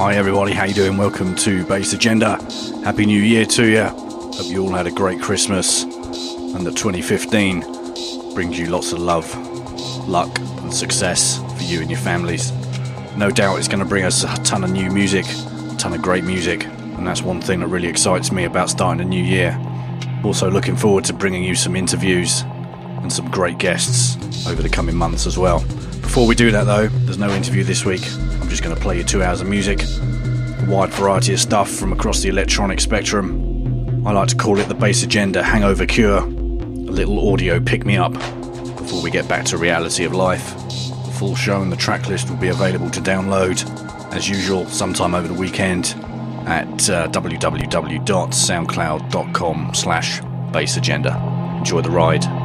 Everybody. How you doing? Welcome to Bass Agenda. Happy New Year to you. Hope you all had a great Christmas and that 2015 brings you lots of love, luck, and success for you and your families. No doubt it's going to bring us a ton of new music, a ton of great music, and that's one thing that really excites me about starting a new year. Also, looking forward to bringing you some interviews and some great guests over the coming months as well. Before we do that, though, there's no interview this week. I'm just going to play you two hours of music a wide variety of stuff from across the electronic spectrum. I like to call it the bass agenda hangover cure, a little audio pick me up before we get back to reality of life. The full show and the track list will be available to download, as usual, sometime over the weekend at uh, www.soundcloud.com slash bass agenda. Enjoy the ride.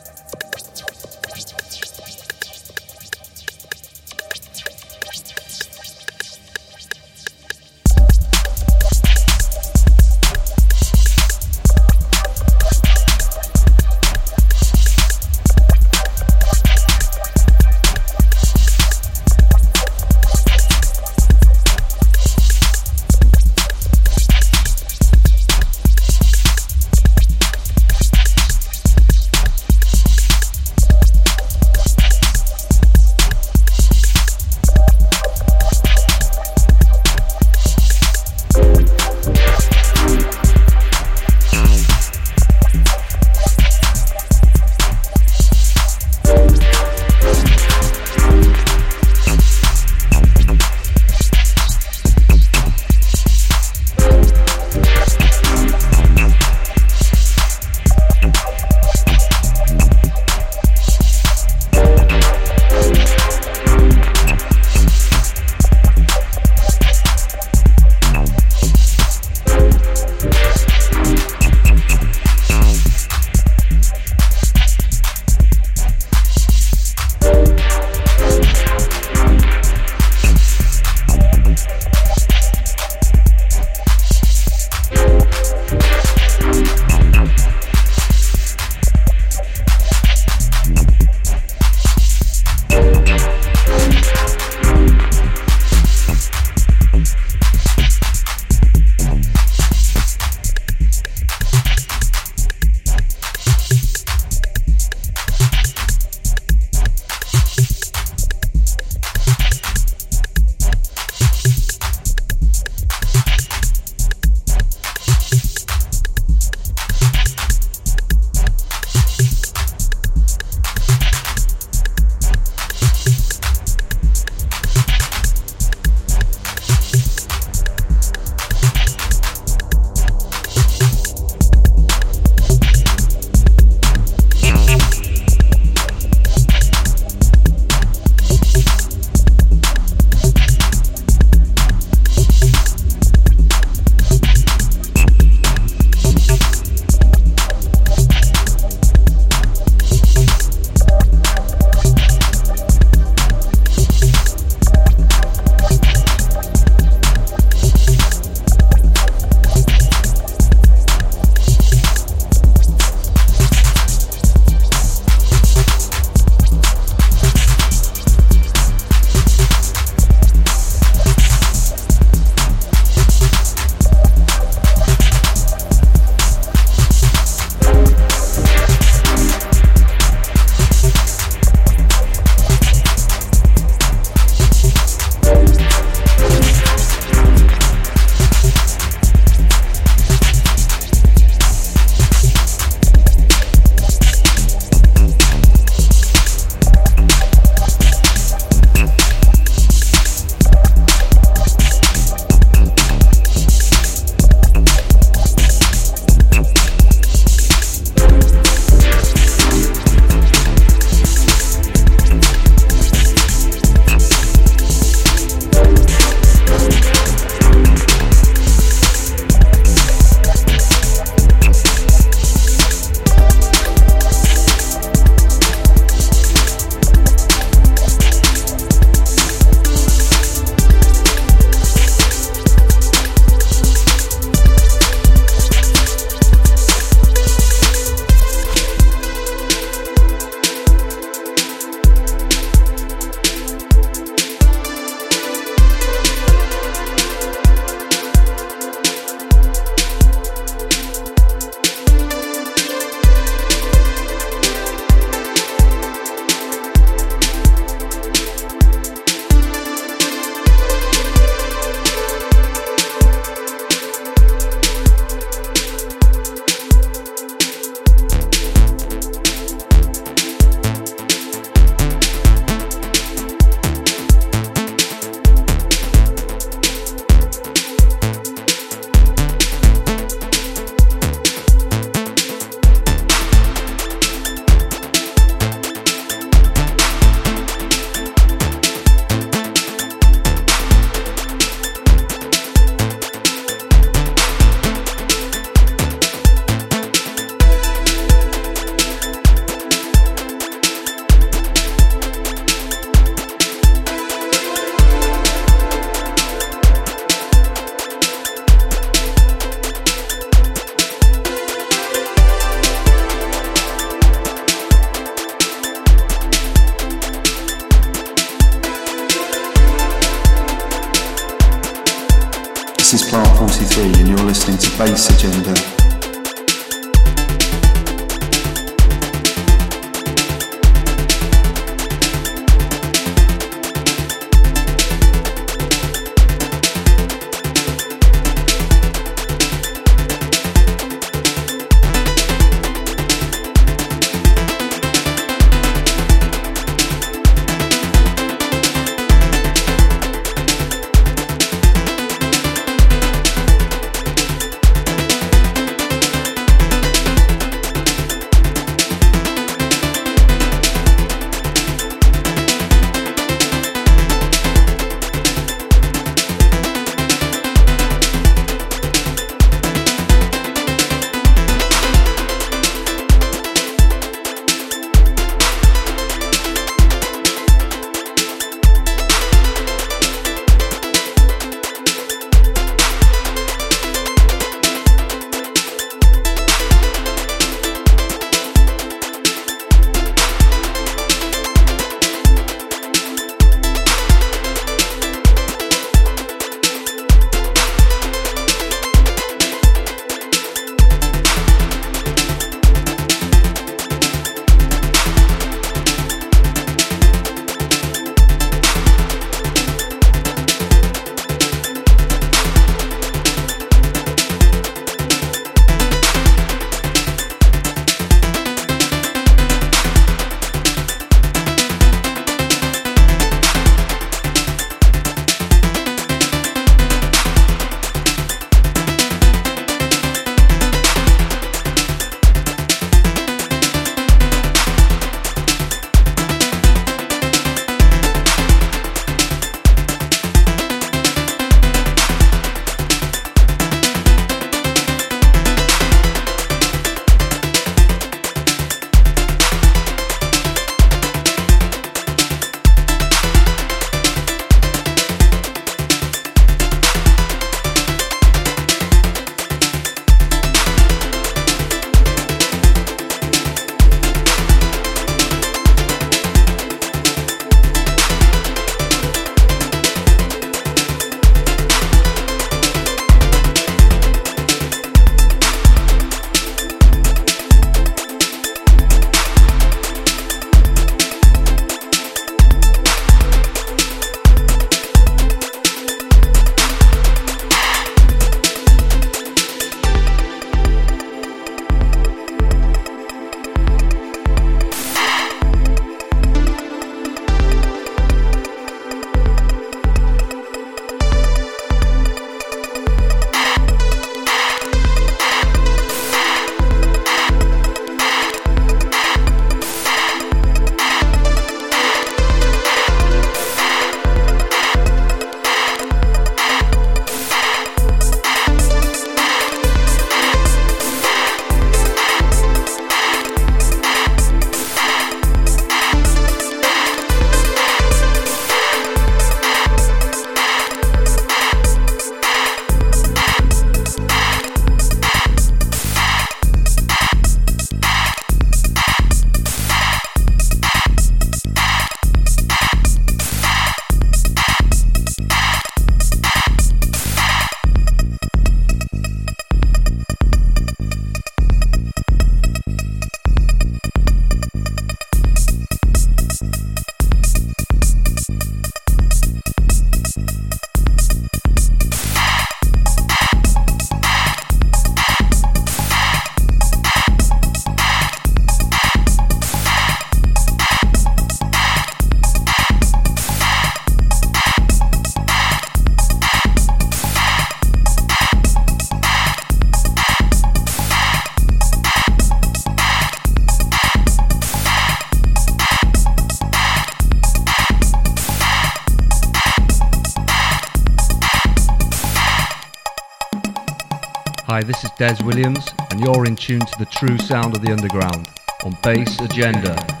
This is Dez Williams, and you're in tune to the true sound of the underground on Bass Agenda.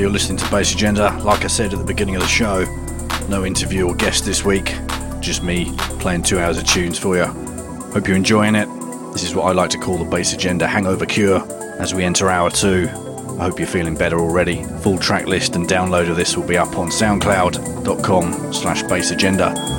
you're listening to Bass Agenda. Like I said at the beginning of the show, no interview or guest this week, just me playing two hours of tunes for you. Hope you're enjoying it. This is what I like to call the Bass Agenda hangover cure as we enter hour two. I hope you're feeling better already. Full track list and download of this will be up on soundcloud.com slash bassagenda.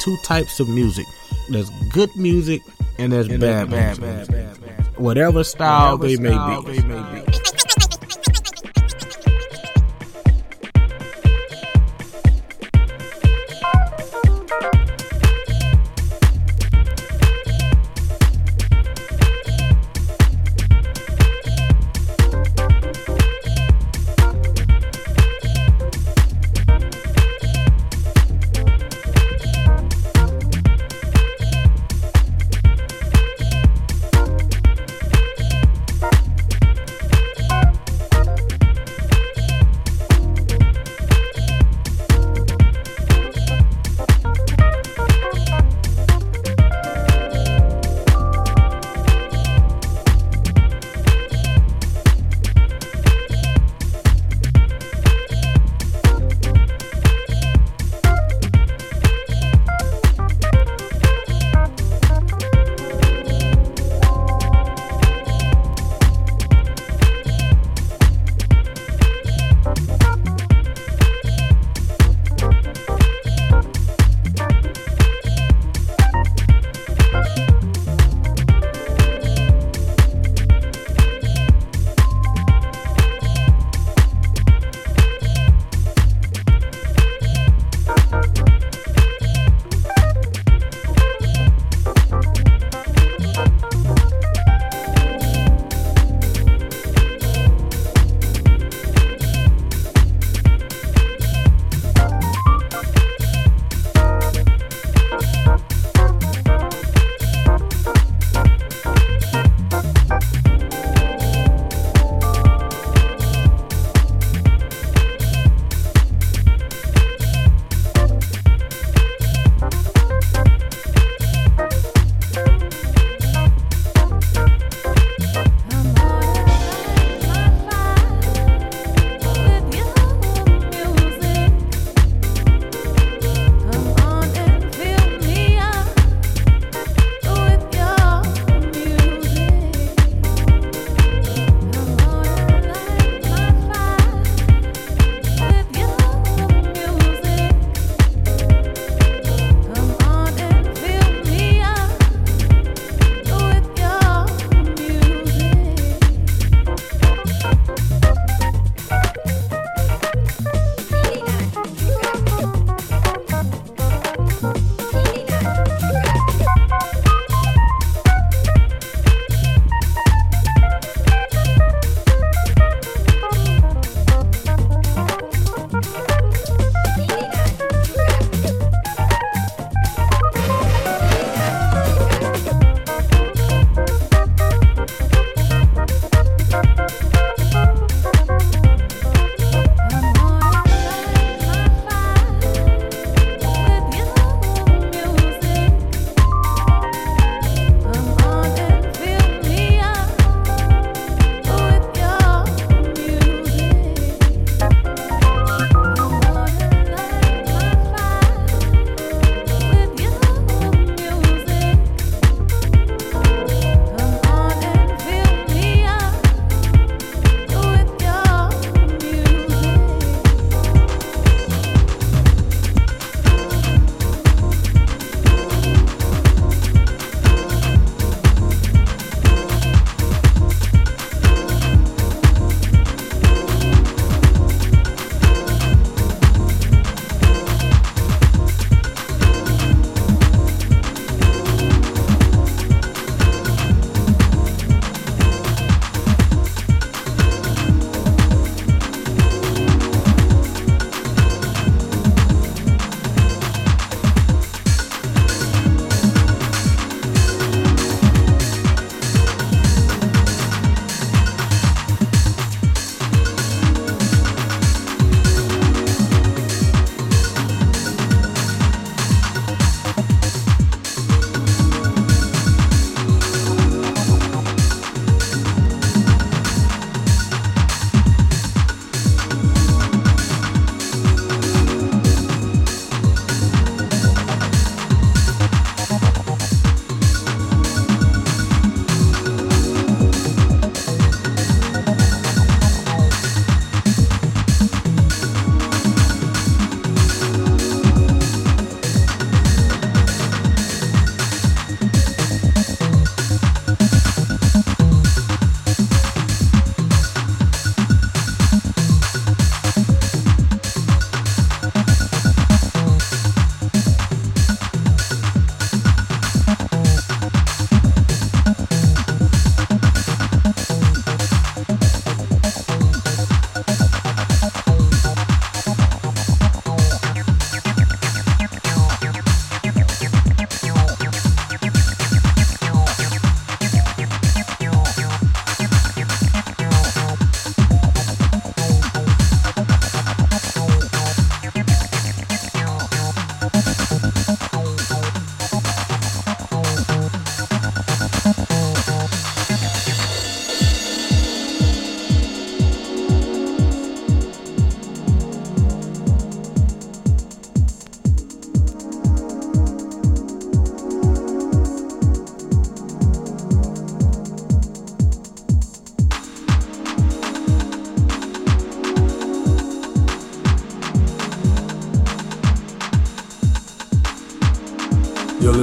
Two types of music. There's good music and there's bad, bad, bad, bad, Whatever style they may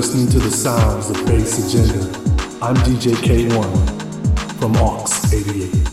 listening to the sounds of Bass Agenda. I'm DJ K1 from Aux 88.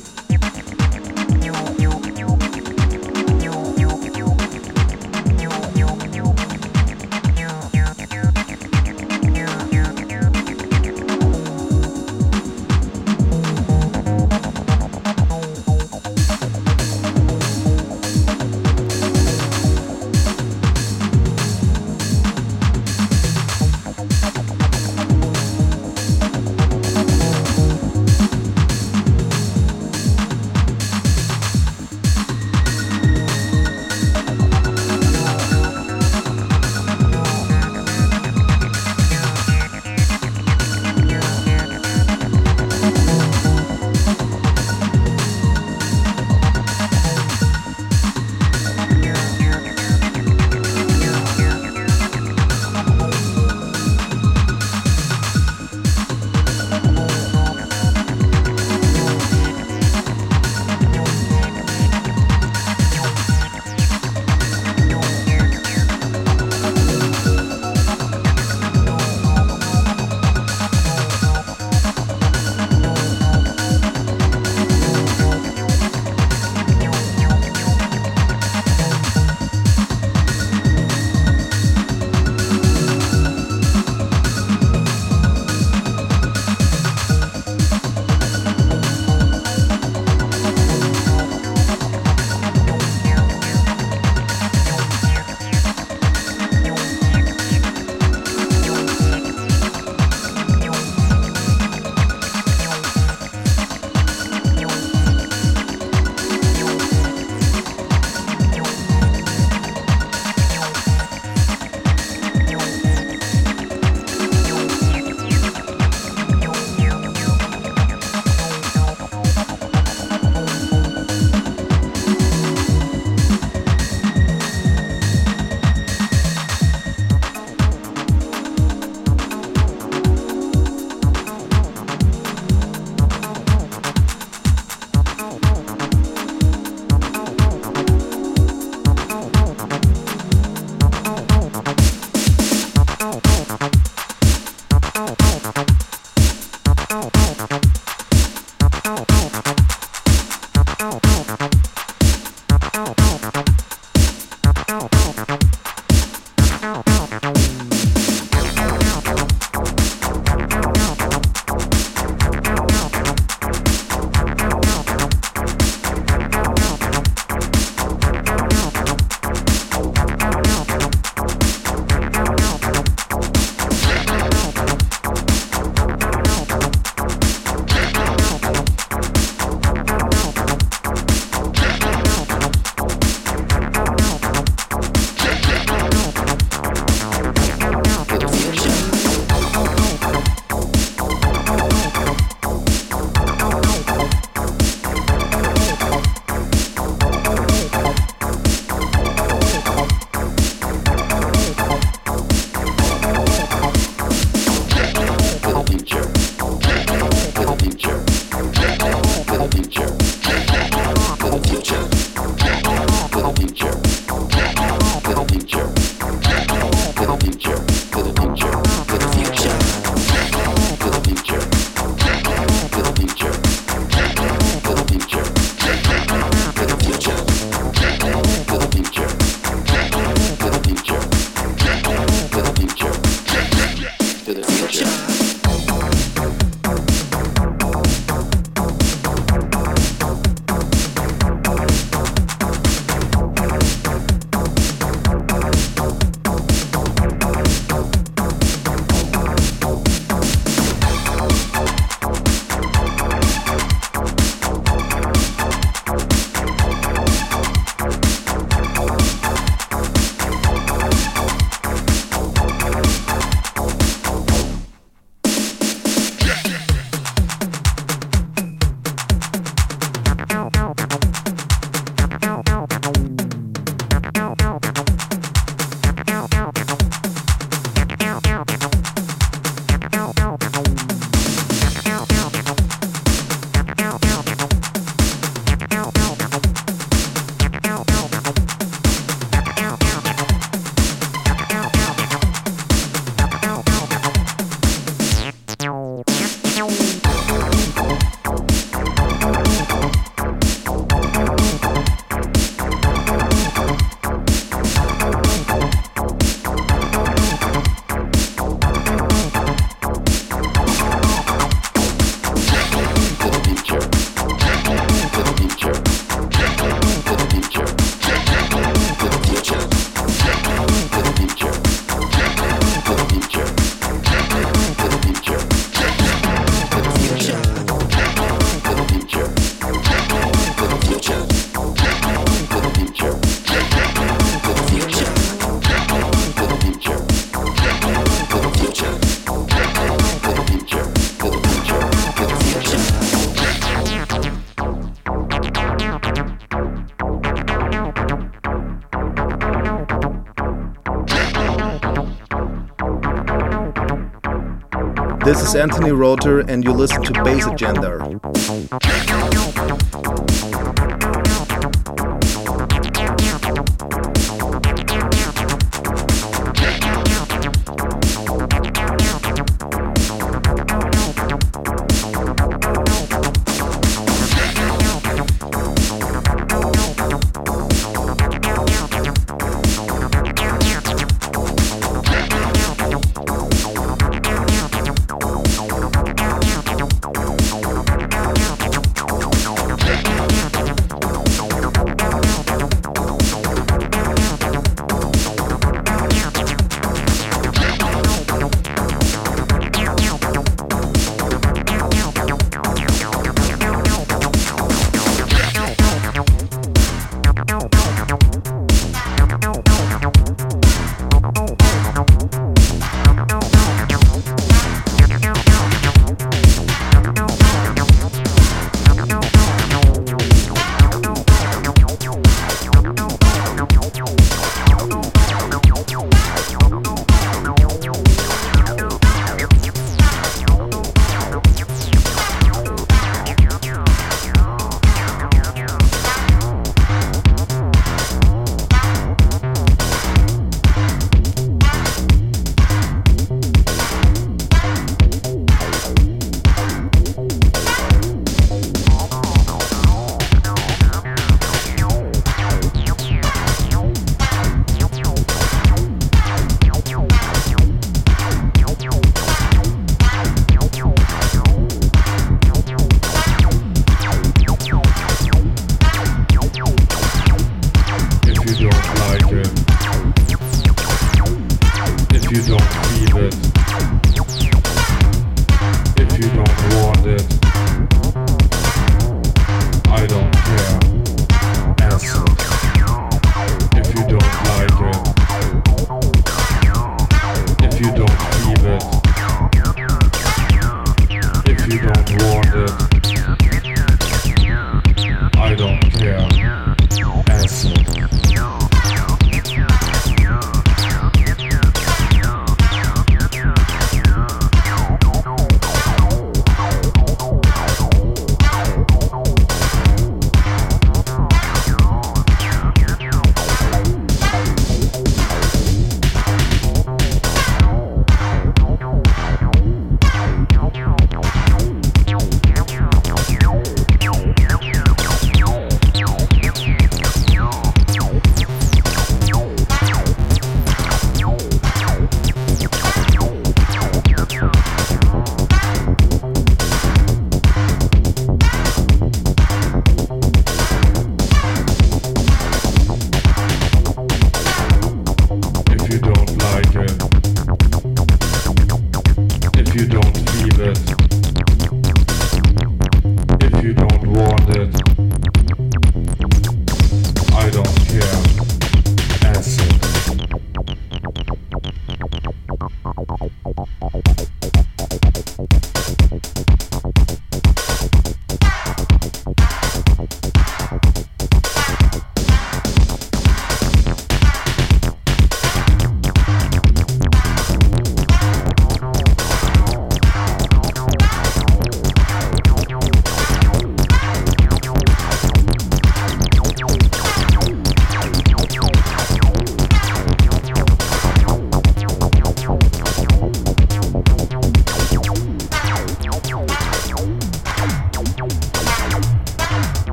This is Anthony Rother, and you listen to Bass Agenda.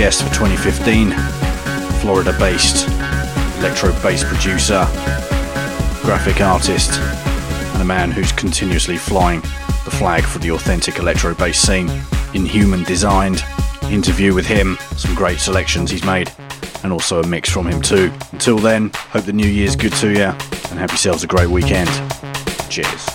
Guest for 2015, Florida based electro bass producer, graphic artist, and a man who's continuously flying the flag for the authentic electro bass scene. Inhuman designed. Interview with him, some great selections he's made, and also a mix from him too. Until then, hope the new year's good to you, and have yourselves a great weekend. Cheers.